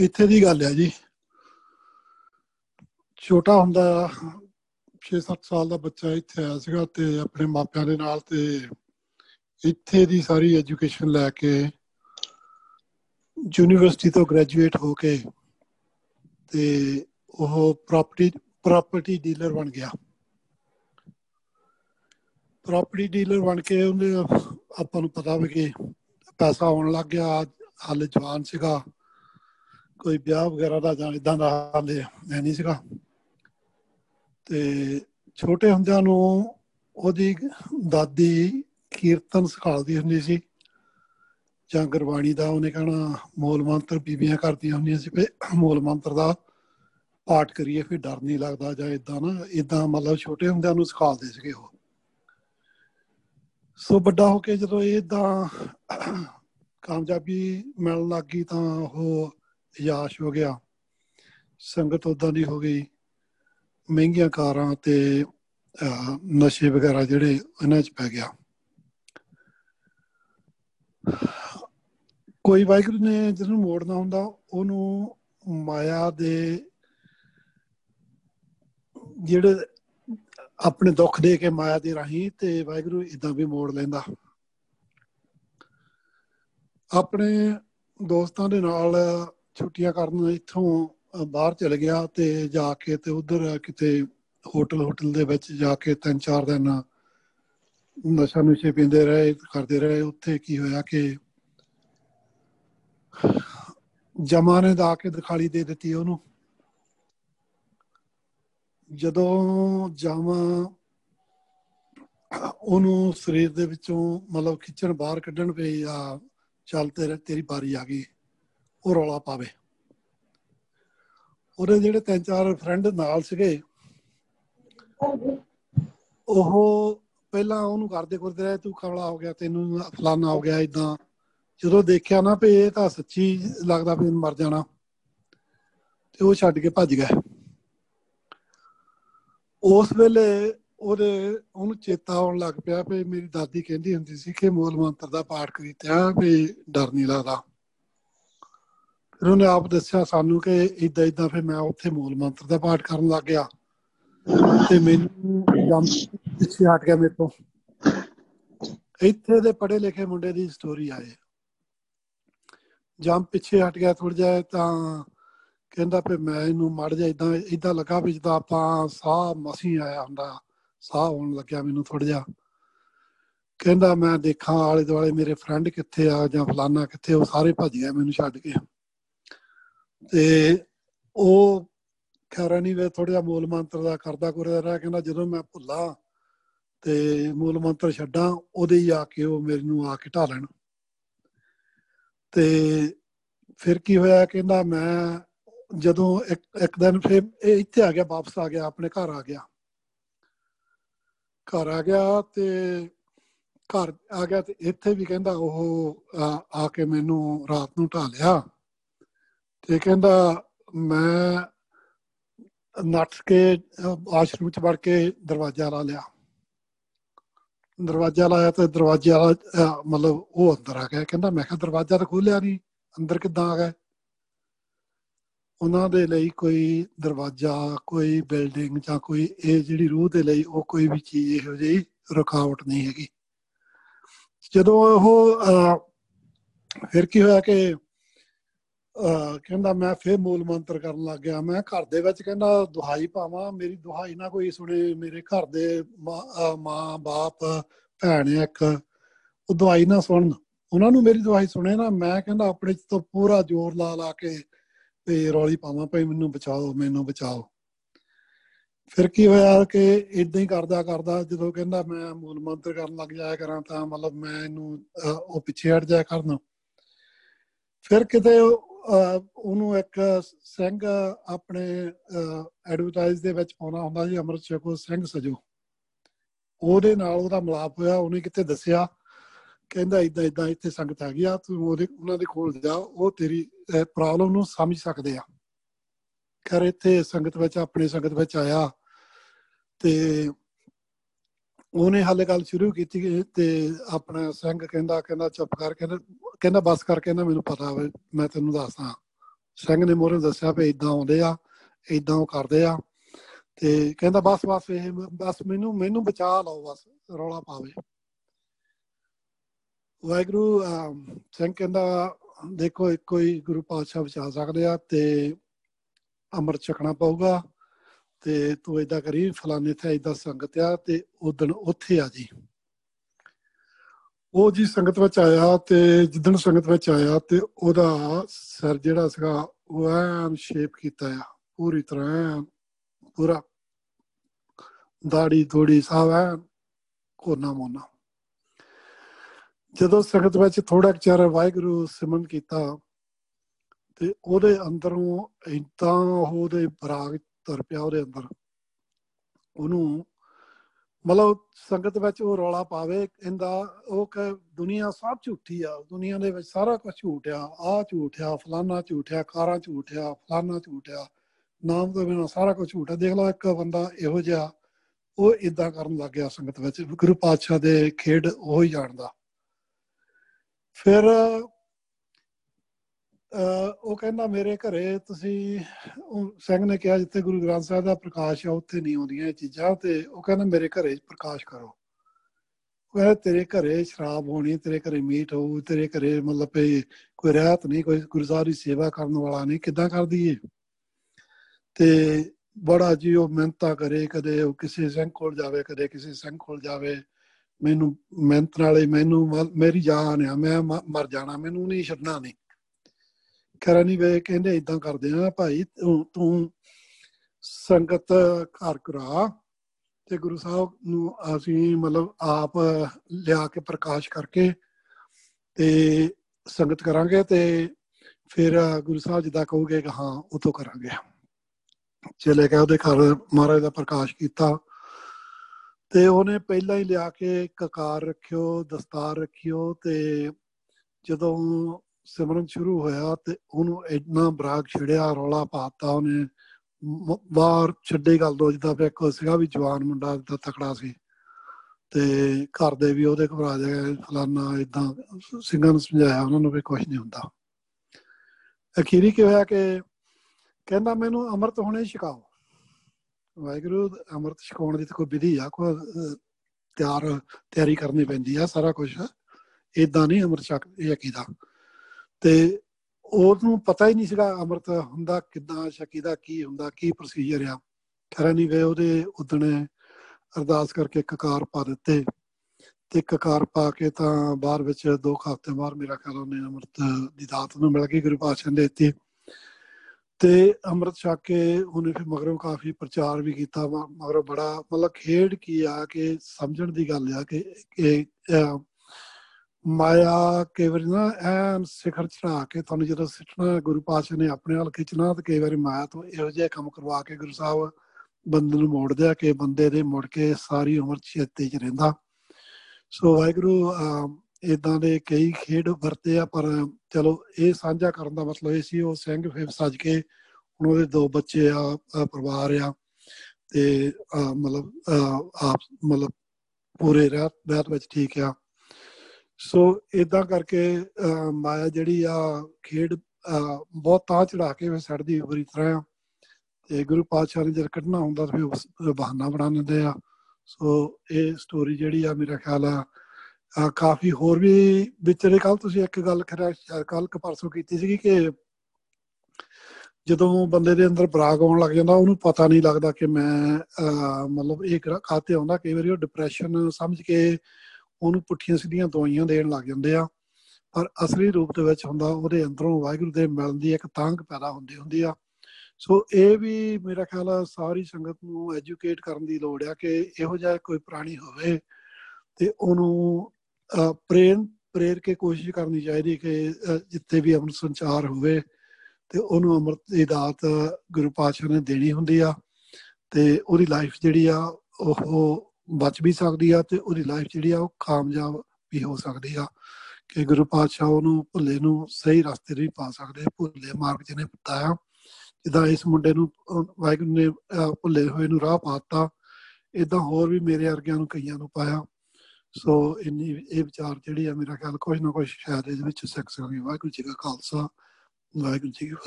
ਇੱਥੇ ਦੀ ਗੱਲ ਹੈ ਜੀ। ਛੋਟਾ ਹੁੰਦਾ 6-7 ਸਾਲ ਦਾ ਬੱਚਾ ਇੱਥੇ ਆਇਆ ਸੀਗਾ ਤੇ ਆਪਣੇ ਮਾਪਿਆਂ ਦੇ ਨਾਲ ਤੇ ਇੱਥੇ ਦੀ ਸਾਰੀ ਐਜੂਕੇਸ਼ਨ ਲੈ ਕੇ ਯੂਨੀਵਰਸਿਟੀ ਤੋਂ ਗ੍ਰੈਜੂਏਟ ਹੋ ਕੇ ਤੇ ਉਹ ਪ੍ਰਾਪਰਟੀ ਪ੍ਰਾਪਰਟੀ ਡੀਲਰ ਬਣ ਗਿਆ। ਪ੍ਰਾਪਰਟੀ ਡੀਲਰ ਬਣ ਕੇ ਉਹਨੇ ਆਪਾਂ ਨੂੰ ਪਤਾ ਵੀ ਕਿ ਪੈਸਾ ਆਉਣ ਲੱਗ ਗਿਆ, ਹਾਲੇ ਜਵਾਨ ਸੀਗਾ। ਕੋਈ ਵਿਆਹ ਵਗੈਰਾ ਦਾ ਜਾਂ ਇਦਾਂ ਦਾ ਹਾਲੇ ਨਹੀਂ ਸੀਗਾ। ਤੇ ਛੋਟੇ ਹੁੰਦਿਆਂ ਨੂੰ ਉਹਦੀ ਦਾਦੀ ਕੀਰਤਨ ਸਿਖਾਉਂਦੀ ਹੁੰਦੀ ਸੀ। ਜਾਂ ਗੁਰਬਾਣੀ ਦਾ ਉਹਨੇ ਕਹਣਾ ਮੂਲ ਮੰਤਰ ਬੀਬੀਆਂ ਕਰਦੀਆਂ ਹੁੰਦੀਆਂ ਸੀ ਵੀ ਮੂਲ ਮੰਤਰ ਦਾ ਪਾਠ ਕਰੀਏ ਫਿਰ ਡਰ ਨਹੀਂ ਲੱਗਦਾ ਜਾਂ ਇਦਾਂ ਨਾ ਇਦਾਂ ਮਤਲਬ ਛੋਟੇ ਹੁੰਦਿਆਂ ਨੂੰ ਸਿਖਾਉਂਦੇ ਸੀਗੇ ਉਹ। ਸੋ ਵੱਡਾ ਹੋ ਕੇ ਜਦੋਂ ਇਹ ਇਦਾਂ ਕਾਮਯਾਬੀ ਮਿਲਣ ਲੱਗੀ ਤਾਂ ਉਹ ਯਾਸ਼ ਹੋ ਗਿਆ। ਸੰਗਤ ਉਦਾਂ ਦੀ ਹੋ ਗਈ। ਮਹਿੰਗੀਆਂ ਕਾਰਾਂ ਤੇ ਨਸ਼ੇ ਵਗੈਰਾ ਜਿਹੜੇ ਇਹਨਾਂ 'ਚ ਪੈ ਗਿਆ। ਕੋਈ ਵਾਹਿਗੁਰੂ ਨੇ ਜਿਹਨੂੰ ਮੋੜਨਾ ਹੁੰਦਾ, ਉਹਨੂੰ ਮਾਇਆ ਦੇ ਜਿਹੜੇ ਆਪਣੇ ਦੁੱਖ ਦੇ ਕੇ ਮਾਇਆ ਦੇ ਰਾਹੀਂ ਤੇ ਵਾਹਿਗੁਰੂ ਇਦਾਂ ਵੀ ਮੋੜ ਲੈਂਦਾ। ਆਪਣੇ ਦੋਸਤਾਂ ਦੇ ਨਾਲ ਛੁੱਟੀਆਂ ਕਰਨ ਇੱਥੋਂ ਬਾਹਰ ਚਲੇ ਗਿਆ ਤੇ ਜਾ ਕੇ ਤੇ ਉਧਰ ਕਿਤੇ ਹੋਟਲ ਹੋਟਲ ਦੇ ਵਿੱਚ ਜਾ ਕੇ ਤਿੰਨ ਚਾਰ ਦਿਨ ਨਸ਼ਾ ਨੁਸ਼ੇ ਪੀਂਦੇ ਰਹੇ, ਕਰਦੇ ਰਹੇ। ਉੱਥੇ ਕੀ ਹੋਇਆ ਕਿ ਜਮਾ ਨੇ ਦਾ ਕੇ ਦਿਖਾਲੀ ਦੇ ਦਿੱਤੀ ਉਹਨੂੰ। ਜਦੋਂ ਜਾਮਾ ਉਹਨੂੰ ਸਰੀਰ ਦੇ ਵਿੱਚੋਂ ਮਤਲਬ ਖਿੱਚਣ ਬਾਹਰ ਕੱਢਣ ਪਈ, ਆ, ਚੱਲ ਤੇਰੇ, ਤੇਰੀ ਬਾਰੀ ਆ ਗਈ। ਉਹ ਰੌਲਾ ਪਾਵੇ। ਉਹਦੇ ਜਿਹੜੇ ਤਿੰਨ ਚਾਰ ਫਰੈਂਡ ਨਾਲ ਸੀਗੇ, ਉਹ ਪਹਿਲਾਂ ਉਹਨੂੰ ਕਰਦੇ ਕਰਦੇ ਰਹੇ, ਤੂੰ ਕਮਲਾ ਹੋ ਗਿਆ, ਤੈਨੂੰ ਫਲਾਨਾ ਹੋ ਗਿਆ ਇਦਾਂ ਜਦੋਂ ਦੇਖਿਆ ਨਾ ਵੀ ਇਹ ਤਾਂ ਸੱਚੀ ਲੱਗਦਾ ਵੀ ਮਰ ਜਾਣਾ, ਤੇ ਉਹ ਛੱਡ ਕੇ ਭੱਜ ਗਿਆ। ਉਸ ਵੇਲੇ ਉਹਦੇ, ਉਹਨੂੰ ਚੇਤਾ ਆਉਣ ਲੱਗ ਪਿਆ ਵੀ ਮੇਰੀ ਦਾਦੀ ਕਹਿੰਦੀ ਹੁੰਦੀ ਸੀ ਕਿ ਮੂਲ ਮੰਤਰ ਦਾ ਪਾਠ ਕਰੀਤਿਆ ਵੀ ਡਰ ਨਹੀਂ ਲੱਗਦਾ। ਫਿਰ ਉਹਨੇ ਆਪ ਦੱਸਿਆ ਸਾਨੂੰ ਕਿ ਇਦਾਂ ਇਦਾਂ ਫਿਰ ਮੈਂ ਉੱਥੇ ਮੂਲ ਮੰਤਰ ਦਾ ਪਾਠ ਕਰਨ ਲੱਗ ਗਿਆ। ਤੇ ਮੈਨੂੰ ਜੰਮ ਪਿੱਛੇ ਹਟ ਗਿਆ ਮੇਰੇ ਤੋਂ। ਇੱਥੇ ਦੇ ਪੜ੍ਹੇ ਲਿਖੇ ਮੁੰਡੇ ਦੀ ਸਟੋਰੀ ਆਏ ਜੰਮ ਪਿੱਛੇ ਹਟ ਗਿਆ ਥੋੜਾ ਜਿਹਾ ਤਾਂ ਕਹਿੰਦਾ ਵੀ ਮੈਂ ਇਹਨੂੰ ਮੜ ਜਾ ਇਦਾਂ ਇਦਾਂ ਲੱਗਾ ਵੀ ਜਿੱਦਾਂ ਆਪਾਂ ਸਾਹ ਮਸੀਂ ਆਇਆ ਹੁੰਦਾ, ਸਾਹ ਆਉਣ ਲੱਗਿਆ ਮੈਨੂੰ ਥੋੜਾ ਜਿਹਾ। ਕਹਿੰਦਾ ਮੈਂ ਦੇਖਾਂ ਆਲੇ ਦੁਆਲੇ ਮੇਰੇ ਫਰੈਂਡ ਕਿੱਥੇ ਆ ਜਾਂ ਫਲਾਨਾ ਕਿੱਥੇ ਉਹ ਸਾਰੇ ਭੱਜ ਗਏ ਮੈਨੂੰ ਛੱਡ ਕੇ। ਤੇ ਉਹ ਖੈਰ ਨਹੀਂ ਵੇ ਥੋੜਾ ਜਿਹਾ ਮੂਲ ਮੰਤਰ ਦਾ ਕਰਦਾ ਕੁਰਦਾ ਰਿਹਾ, ਕਹਿੰਦਾ ਜਦੋਂ ਮੈਂ ਭੁੱਲਾ ਤੇ ਮੂਲ ਮੰਤਰ ਛੱਡਾਂ, ਉਹਦੇ ਹੀ ਆ ਕੇ ਉਹ ਮੇਰੇ ਨੂੰ ਆ ਕੇ ਢਾ ਲੈਣ। ਤੇ ਫਿਰ ਕੀ ਹੋਇਆ, ਕਹਿੰਦਾ ਮੈਂ ਜਦੋਂ ਇੱਕ ਇੱਕ ਦਿਨ ਫਿਰ ਇਹ ਇੱਥੇ ਆ ਗਿਆ, ਵਾਪਸ ਆ ਗਿਆ, ਆਪਣੇ ਘਰ ਆ ਗਿਆ। ਘਰ ਆ ਗਿਆ ਤੇ ਘਰ ਆ ਗਿਆ ਤੇ ਇੱਥੇ ਵੀ ਕਹਿੰਦਾ ਉਹ ਆ ਕੇ ਮੈਨੂੰ ਰਾਤ ਨੂੰ ਢਾ ਲਿਆ। ਤੇ ਕਹਿੰਦਾ, ਮੈਂ ਨੱਠ ਕੇ ਆਸ਼ਰਮ ਚ ਵੜ ਕੇ ਦਰਵਾਜ਼ਾ ਲਾ ਲਿਆ। ਦਰਵਾਜ਼ਾ ਲਾਇਆ ਤੇ ਦਰਵਾਜ਼ੇ ਵਾਲਾ ਮਤਲਬ ਉਹ ਅੰਦਰ ਆ ਗਿਆ। ਕਹਿੰਦਾ, ਮੈਂ ਕਿਹਾ, ਦਰਵਾਜ਼ਾ ਤਾਂ ਖੋਲਿਆ ਨਹੀਂ ਅੰਦਰ ਕਿੱਦਾਂ ਆ ਗਏ ਉਹਨਾਂ ਦੇ ਲਈ ਕੋਈ ਦਰਵਾਜ਼ਾ, ਕੋਈ ਬਿਲਡਿੰਗ ਜਾਂ ਕੋਈ ਇਹ ਜਿਹੜੀ ਰੂਹ ਦੇ ਲਈ ਉਹ ਕੋਈ ਵੀ ਚੀਜ਼ ਇਹੋ ਜਿਹੀ ਰੁਕਾਵਟ ਨਹੀਂ ਹੈਗੀ। ਜਦੋਂ ਉਹ ਫਿਰ ਕੀ ਹੋਇਆ ਕਿ ਕਹਿੰਦਾ ਮੈਂ ਫੇਰ ਮੂਲ ਮੰਤਰ ਕਰਨ ਲੱਗ ਗਿਆ। ਮੈਂ ਘਰ ਦੇ ਵਿੱਚ ਕਹਿੰਦਾ ਦੁਹਾਈ ਪਾਵਾਂ, ਮੇਰੀ ਦੁਹਾਈ ਨਾ ਕੋਈ ਸੁਣੇ, ਮੇਰੇ ਘਰ ਦੇ ਮਾਂ ਬਾਪ, ਭੈਣ ਇੱਕ, ਉਹ ਦੁਹਾਈ ਨਾ ਸੁਣਨ। ਉਹਨਾਂ ਨੂੰ ਮੇਰੀ ਦੁਹਾਈ ਸੁਣੇ ਨਾ, ਮੈਂ ਕਹਿੰਦਾ ਆਪਣੇ ਤੋਂ ਪੂਰਾ ਜ਼ੋਰ ਲਾ ਲਾ ਕੇ ਤੇ ਰੌਲੀ ਪਾਵਾਂ, ਭਈ ਮੈਨੂੰ ਬਚਾਓ ਮੈਨੂੰ ਬਚਾਓ। ਫਿਰ ਕੀ ਹੋਇਆ ਕਿ ਇਦਾਂ ਹੀ ਕਰਦਾ ਕਰਦਾ, ਜਦੋਂ ਕਹਿੰਦਾ ਮੈਂ ਮੂਲ ਮੰਤਰ ਕਰਨ ਲੱਗ ਜਾਇਆ ਕਰਾਂ ਤਾਂ ਮਤਲਬ ਮੈਂ ਇਹਨੂੰ ਉਹ ਪਿੱਛੇ ਹਟ ਜਾਇਆ ਕਰਨਾ। ਫਿਰ ਕਿਤੇ ਉਹਨੂੰ ਇੱਕ ਸਿੰਘ ਆਪਣੇ ਐਡਵਰਟਾਈਜ਼ ਦੇ ਵਿੱਚ ਪਾਉਣਾ ਹੁੰਦਾ ਜੀ ਅਮਰਤ ਛਕੋ ਸਿੰਘ ਸਜੋ। ਉਹਦੇ ਨਾਲ ਉਹਦਾ ਮਲਾਪ ਹੋਇਆ, ਉਹਨੇ ਕਿਤੇ ਦੱਸਿਆ, ਕਹਿੰਦਾ ਇਦਾਂ ਇਦਾਂ ਇੱਥੇ ਸੰਗਤ ਆ ਗਿਆ ਤੂੰ ਉਹਦੇ, ਉਹਨਾਂ ਦੇ ਕੋਲ ਜਾ, ਉਹ ਤੇਰੀ ਪ੍ਰੋਬਲਮ ਨੂੰ ਸਮਝ ਸਕਦੇ ਆ। ਕਰ ਇੱਥੇ ਸੰਗਤ ਵਿੱਚ, ਆਪਣੇ ਸੰਗਤ ਵਿੱਚ ਆਇਆ ਤੇ ਉਹਨੇ ਹਾਲੇ ਗੱਲ ਸ਼ੁਰੂ ਕੀਤੀ ਤੇ ਆਪਣਾ ਸਿੰਘ ਕਹਿੰਦਾ ਕਹਿੰਦਾ ਚੁੱਪ ਕਰ, ਕਹਿੰਦਾ ਕਹਿੰਦਾ ਬਸ ਕਰ ਕਹਿੰਦਾ ਮੈਨੂੰ ਪਤਾ ਵੇ, ਮੈਂ ਤੈਨੂੰ ਦੱਸਦਾ। ਸਿੰਘ ਨੇ ਮੋਰੇ ਦੱਸਿਆ ਵੀ ਇਦਾਂ ਆਉਂਦੇ ਆ ਇਦਾਂ ਉਹ ਕਰਦੇ ਆ। ਤੇ ਕਹਿੰਦਾ ਬਸ ਬਸ ਇਹ ਬਸ ਮੈਨੂੰ ਮੈਨੂੰ ਬਚਾ ਲਓ ਬਸ, ਰੌਲਾ ਪਾਵੇ। ਵਾਹਿਗੁਰੂ ਸਿੰਘ ਕਹਿੰਦਾ, ਦੇਖੋ ਇੱਕੋ ਹੀ ਗੁਰੂ ਪਾਤਸ਼ਾਹ ਬਚਾ ਸਕਦੇ ਆ ਤੇ ਅੰਮ੍ਰਿਤ ਛਕਣਾ ਪਊਗਾ। ਤੇ ਤੂੰ ਇਦਾਂ ਕਰੀ, ਫਲਾਣੇ ਤੇ ਇਦਾਂ ਸੰਗਤ ਆ ਤੇ ਉਦਣ ਉੱਥੇ ਆ ਜੀ। ਉਹ ਜੀ ਸੰਗਤ ਵਿੱਚ ਆਇਆ ਤੇ ਜਿੱਦਣ ਸੰਗਤ ਵਿੱਚ ਆਇਆ ਤੇ ਉਹਦਾ ਸਿਰ ਜਿਹੜਾ ਸੀਗਾ ਉਹ ਐਨ ਸ਼ੇਪ ਕੀਤਾ ਆ। ਪੂਰੀ ਤਰ੍ਹਾਂ ਪੂਰਾ ਦਾੜੀ ਥੋੜੀ ਸਾਵਾ ਕੋਨਾ ਮੋਨਾ। ਜਦੋਂ ਸੰਗਤ ਵਿੱਚ ਥੋੜਾ ਚਿਰ ਵਾਹਿਗੁਰੂ ਸਿਮਰਨ ਕੀਤਾ ਤੇ ਉਹਦੇ ਅੰਦਰੋਂ ਇੰਤਾ ਉਹਦੇ ਬਰਾਗ ਤਰ ਪਿਆ ਉਹਦੇ ਅੰਦਰ। ਉਹਨੂੰ ਮਤਲਬ ਸੰਗਤ ਵਿੱਚ ਉਹ ਰੌਲਾ ਪਾਵੇ, ਇਹਦਾ ਉਹ ਕਿ ਦੁਨੀਆ ਸਭ ਝੂਠੀ ਆ, ਦੁਨੀਆ ਦੇ ਵਿੱਚ ਸਾਰਾ ਕੁਝ ਝੂਠ ਆ ਆ ਝੂਠ ਆ, ਫਲਾਨਾ ਝੂਠ ਆ, ਕਾਰਾਂ ਝੂਠ ਆ, ਫਲਾਨਾ ਝੂਠ ਆ, ਨਾਮ ਤੋਂ ਬਿਨਾਂ ਸਾਰਾ ਕੁਝ ਝੂਠ ਆ। ਦੇਖ ਲਓ ਇੱਕ ਬੰਦਾ ਇਹੋ ਜਿਹਾ, ਉਹ ਇਦਾਂ ਕਰਨ ਲੱਗ ਗਿਆ ਸੰਗਤ ਵਿੱਚ, ਗੁਰੂ ਪਾਤਸ਼ਾਹ ਦੇ ਖੇਡ ਉਹ ਹੀ ਜਾਣਦਾ। ਫਿਰ ਉਹ ਕਹਿੰਦਾ ਮੇਰੇ ਘਰੇ ਤੁਸੀਂ ਸਿੰਘ ਨੇ ਕਿਹਾ ਜਿੱਥੇ ਗੁਰੂ ਗ੍ਰੰਥ ਸਾਹਿਬ ਦਾ ਪ੍ਰਕਾਸ਼ ਆ, ਉੱਥੇ ਨਹੀਂ ਆਉਂਦੀਆਂ ਇਹ ਚੀਜ਼ਾਂ ਤੇ ਉਹ ਕਹਿੰਦਾ ਮੇਰੇ ਘਰੇ ਪ੍ਰਕਾਸ਼ ਕਰੋ। ਉਹ ਕਹਿੰਦਾ ਤੇਰੇ ਘਰੇ ਸ਼ਰਾਬ ਹੋਣੀ, ਤੇਰੇ ਘਰੇ ਮੀਟ ਹੋਊ, ਤੇਰੇ ਘਰੇ ਮਤਲਬ ਕੋਈ ਰਹਿਤ ਨਹੀਂ, ਕੋਈ ਗੁਰੂ ਸਾਹਿਬ ਦੀ ਸੇਵਾ ਕਰਨ ਵਾਲਾ ਨਹੀਂ, ਕਿੱਦਾਂ ਕਰਦੀ ਏ ਤੇ ਬੜਾ ਜੀ ਉਹ ਮਿਹਨਤਾਂ ਕਰੇ, ਕਦੇ ਉਹ ਕਿਸੇ ਸਿੰਘ ਕੋਲ ਜਾਵੇ, ਕਦੇ ਕਿਸੇ ਸਿੰਘ ਕੋਲ ਜਾਵੇ। ਮੈਨੂੰ ਮਿਹਨਤ ਨਾਲੇ ਮੈਨੂੰ ਮੇਰੀ ਜਾਨ ਆ ਮੈਂ, ਮਰ ਜਾਣਾ, ਮੈਨੂੰ ਨਹੀਂ ਛੱਡਣਾ ਨਹੀਂ। ਕਰਨੀ ਵੇ, ਕਹਿੰਦੇ ਇਦਾਂ ਕਰਦੇ ਆ ਭਾਈ, ਤੂੰ ਤੂੰ ਸੰਗਤ ਘਰ ਕਰਾ ਤੇ ਗੁਰੂ ਸਾਹਿਬ ਨੂੰ ਅਸੀਂ ਮਤਲਬ ਆਪ ਲਿਆ ਕੇ ਪ੍ਰਕਾਸ਼ ਕਰਕੇ ਤੇ ਸੰਗਤ ਕਰਾਂਗੇ ਤੇ ਫਿਰ ਗੁਰੂ ਸਾਹਿਬ ਜਿੱਦਾਂ ਕਹੋਗੇ ਕਿ ਹਾਂ ਉਹ ਤੋਂ ਕਰਾਂਗੇ। ਚਲੇ ਗਿਆ ਉਹਦੇ ਘਰ, ਮਹਾਰਾਜ ਦਾ ਪ੍ਰਕਾਸ਼ ਕੀਤਾ ਤੇ ਉਹਨੇ ਪਹਿਲਾਂ ਹੀ ਲਿਆ ਕੇ ਕਕਾਰ ਰੱਖਿਓ, ਦਸਤਾਰ ਰੱਖਿਓ ਤੇ ਜਦੋਂ ਸਿਮਰਨ ਸ਼ੁਰੂ ਹੋਇਆ ਤੇ ਉਹਨੂੰ ਇੰਨਾ ਬਰਾਗ ਛੜਿਆ, ਰੌਲਾ ਪਾਤਾ ਉਹਨੇ। ਬਾਹਰ ਛੱਡੇ ਗੱਲ ਦੋ ਜਿੱਦਾਂ ਫਿਰ ਕੋ ਸੀਗਾ ਵੀ ਜਵਾਨ ਮੁੰਡਾ ਦਾ ਤਕੜਾ ਸੀ। ਤੇ ਘਰ ਦੇ ਵੀ ਉਹਦੇ ਘਬਰਾ ਜਾਏ, ਫਲਾਨਾ ਇਦਾਂ ਸਿੰਘਾਂ ਨੂੰ ਸਮਝਾਇਆ, ਉਹਨਾਂ ਨੂੰ ਵੀ ਕੁਝ ਨਹੀਂ ਹੁੰਦਾ। ਅਖੀਰੀ ਕੀ ਹੋਇਆ ਕਿ ਕਹਿੰਦਾ, ਮੈਨੂੰ ਅੰਮ੍ਰਿਤ ਹੁਣੇ ਛਕਾਓ। ਵਾਹਿਗੁਰੂ, ਅੰਮ੍ਰਿਤ ਛਕਾਉਣ ਦੀ ਕੋਈ ਵਿਧੀ ਆ, ਕੋਈ ਤਿਆਰ, ਤਿਆਰੀ ਕਰਨੀ ਪੈਂਦੀ ਆ, ਸਾਰਾ ਕੁਝ ਇਦਾਂ ਨਹੀਂ ਅੰਮ੍ਰਿਤ ਛਕ, ਇਹ ਅਕੀਦਾ ਤੇ ਉਹਨੂੰ ਪਤਾ ਹੀ ਨਹੀਂ ਸੀਗਾ ਅੰਮ੍ਰਿਤ ਹੁੰਦਾ ਕਿੱਦਾਂ ਸ਼ਕੀ ਦਾ ਕੀ ਹੁੰਦਾ, ਕੀ ਪ੍ਰੋਸੀਜਰ ਆ। ਖਰਾ ਨਹੀਂ ਵੇ ਉਹਦੇ, ਉਦਣੇ ਅਰਦਾਸ ਕਰਕੇ ਕਕਾਰ ਪਾ ਦਿੱਤੇ। ਤੇ ਕਕਾਰ ਪਾ ਕੇ ਤਾਂ ਬਾਹਰ ਵਿੱਚ ਦੋ ਹਫ਼ਤੇ ਬਾਅਦ ਮੇਰਾ ਖਿਆਲ ਉਹਨੇ ਅੰਮ੍ਰਿਤ ਦੀ ਦਾਤ ਨੂੰ ਮਿਲ ਗਈ, ਗੁਰੂ ਪਾਤਸ਼ਾਹ ਨੇ ਦਿੱਤੀ। ਤੇ ਅੰਮ੍ਰਿਤ ਛਕ ਕੇ ਉਹਨੇ ਫਿਰ ਮਗਰੋਂ ਕਾਫੀ ਪ੍ਰਚਾਰ ਵੀ ਕੀਤਾ। ਮਗਰੋਂ ਬੜਾ ਮਤਲਬ ਖੇਡ ਕੀ ਆ ਕਿ ਸਮਝਣ ਦੀ ਗੱਲ ਆ ਕਿ ਮਾਇਆ ਕਈ ਵਾਰੀ ਨਾ ਐਨ ਸਿਖਰ ਚੜਾ ਕੇ ਤੁਹਾਨੂੰ ਜਦੋਂ ਸਿੱਟਣਾ ਗੁਰੂ ਪਾਤਸ਼ਾਹ ਨੇ ਆਪਣੇ ਨਾਲ ਖਿੱਚਣਾ ਤੇ ਕਈ ਵਾਰੀ ਮਾਇਆ ਤੋਂ ਇਹੋ ਜਿਹਾ ਕੰਮ ਕਰਵਾ ਕੇ ਗੁਰੂ ਸਾਹਿਬ ਬੰਦੇ ਨੂੰ ਮੋੜਦੇ ਆ ਕਿ ਬੰਦੇ ਦੇ ਮੁੜ ਕੇ ਸਾਰੀ ਉਮਰ ਚੇਤੇ 'ਚ ਰਹਿੰਦਾ। ਸੋ ਵਾਹਿਗੁਰੂ ਇਦਾਂ ਦੇ ਕਈ ਖੇਡ ਵਰਤੇ ਆ, ਪਰ ਚਲੋ ਇਹ ਸਾਂਝਾ ਕਰਨ ਦਾ ਮਤਲਬ ਇਹ ਸੀ, ਉਹ ਸਿੰਘ ਫਿਰ ਸੱਜ ਕੇ ਉਹਨਾਂ ਦੇ ਦੋ ਬੱਚੇ ਆ ਪਰਿਵਾਰ ਆ ਤੇ ਮਤਲਬ ਆਪ ਮਤਲਬ ਪੂਰੇ ਰਾਤ ਰਾਤ ਵਿੱਚ ਠੀਕ ਆ। ਸੋ ਇਦਾਂ ਕਰਕੇ ਮਾਇਆ ਜਿਹੜੀ ਆ, ਖੇਡ ਬਹੁਤ ਤਾਂ ਚੜਾ ਕੇ ਫਿਰ ਸੜਦੀ ਬੁਰੀ ਤਰ੍ਹਾਂ ਤੇ ਗੁਰੂ ਪਾਤਸ਼ਾਹ ਨੇ ਜਦ ਕੱਢਣਾ ਹੁੰਦਾ ਤਾਂ ਫਿਰ ਬਹਾਨਾ ਬਣਾ ਦਿੰਦੇ ਆ। ਸੋ ਇਹ ਸਟੋਰੀ ਜਿਹੜੀ ਆ ਮੇਰਾ ਖਿਆਲ ਆ ਕਾਫੀ ਹੋਰ ਵੀ ਵਿਚਰੇ ਕੱਲ ਤੁਸੀਂ ਇੱਕ ਗੱਲ ਖਰਾ ਕੱਲ ਕ ਪਰਸੋਂ ਕੀਤੀ ਸੀਗੀ ਕਿ ਜਦੋਂ ਬੰਦੇ ਦੇ ਅੰਦਰ ਬਰਾਗ ਆਉਣ ਲੱਗ ਜਾਂਦਾ, ਉਹਨੂੰ ਪਤਾ ਨਹੀਂ ਲੱਗਦਾ ਕਿ ਮੈਂ ਮਤਲਬ ਇਹ ਖਾਤੇ ਆਉਂਦਾ। ਕਈ ਵਾਰੀ ਉਹ ਡਿਪਰੈਸ਼ਨ ਸਮਝ ਕੇ ਉਹਨੂੰ ਪੁੱਠੀਆਂ ਸਿੱਧੀਆਂ ਦਵਾਈਆਂ ਦੇਣ ਲੱਗ ਜਾਂਦੇ ਆ। ਪਰ ਅਸਲੀ ਰੂਪ ਦੇ ਵਿੱਚ ਹੁੰਦਾ, ਉਹਦੇ ਅੰਦਰੋਂ ਵਾਹਿਗੁਰੂ ਦੇ ਮਿਲਣ ਦੀ ਇੱਕ ਤਾਂਗ ਪੈਦਾ ਹੁੰਦੀ ਹੁੰਦੀ ਆ। ਸੋ ਇਹ ਵੀ ਮੇਰਾ ਖਿਆਲ ਆ, ਸਾਰੀ ਸੰਗਤ ਨੂੰ ਐਜੂਕੇਟ ਕਰਨ ਦੀ ਲੋੜ ਆ ਕਿ ਇਹੋ ਜਿਹਾ ਕੋਈ ਪ੍ਰਾਣੀ ਹੋਵੇ ਤੇ ਉਹਨੂੰ ਪ੍ਰੇਮ, ਪ੍ਰੇਰ ਕੇ ਕੋਸ਼ਿਸ਼ ਕਰਨੀ ਚਾਹੀਦੀ ਕਿ ਜਿੱਥੇ ਵੀ ਅਮਰ ਸੰਚਾਰ ਹੋਵੇ ਤੇ ਉਹਨੂੰ ਅੰਮ੍ਰਿਤ ਦੀ ਦਾਤ ਗੁਰੂ ਪਾਤਸ਼ਾਹ ਨੇ ਦੇਣੀ ਹੁੰਦੀ ਆ ਤੇ ਉਹਦੀ ਲਾਈਫ ਜਿਹੜੀ ਆ, ਉਹ ਬਚ ਵੀ ਸਕਦੀ ਆ ਤੇ ਉਹਦੀ ਲਾਈਫ ਜਿਹੜੀ ਆ ਉਹ ਕਾਮਯਾਬ ਵੀ ਹੋ ਸਕਦੀ ਆ। ਕਿ ਗੁਰੂ ਪਾਤਸ਼ਾਹ ਉਹਨੂੰ ਭੁੱਲੇ ਨੂੰ ਸਹੀ ਰਸਤੇ ਤੇ ਪਾ ਸਕਦੇ ਭੁੱਲੇ ਮਾਰਗ ਜਿਹਨੇ ਪਤਾਇਆ ਜਿੱਦਾਂ ਇਸ ਮੁੰਡੇ ਨੂੰ ਵਾਹਿਗੁਰੂ ਨੇ ਭੁੱਲੇ ਹੋਏ ਨੂੰ ਰਾਹ ਪਾਤਾ ਇਦਾਂ ਹੋਰ ਵੀ ਮੇਰੇ ਵਰਗਿਆਂ ਨੂੰ ਕਈਆਂ ਨੂੰ ਪਾਇਆ। ਸੋ ਇੰਨੀ ਇਹ ਵਿਚਾਰ ਜਿਹੜੀ ਆ, ਮੇਰਾ ਖਿਆਲ ਕੁਝ ਨਾ ਕੁਝ ਸ਼ਾਇਦ ਇਹਦੇ ਵਿੱਚ ਸਿੱਖ ਸਕਾਂਗੇ ਵਾਹਿਗੁਰੂ ਜੀ ਕਾ ਖਾਲਸਾ, ਵਾਹਿਗੁਰੂ ਜੀ ਕੀ ਫਤਿਹ।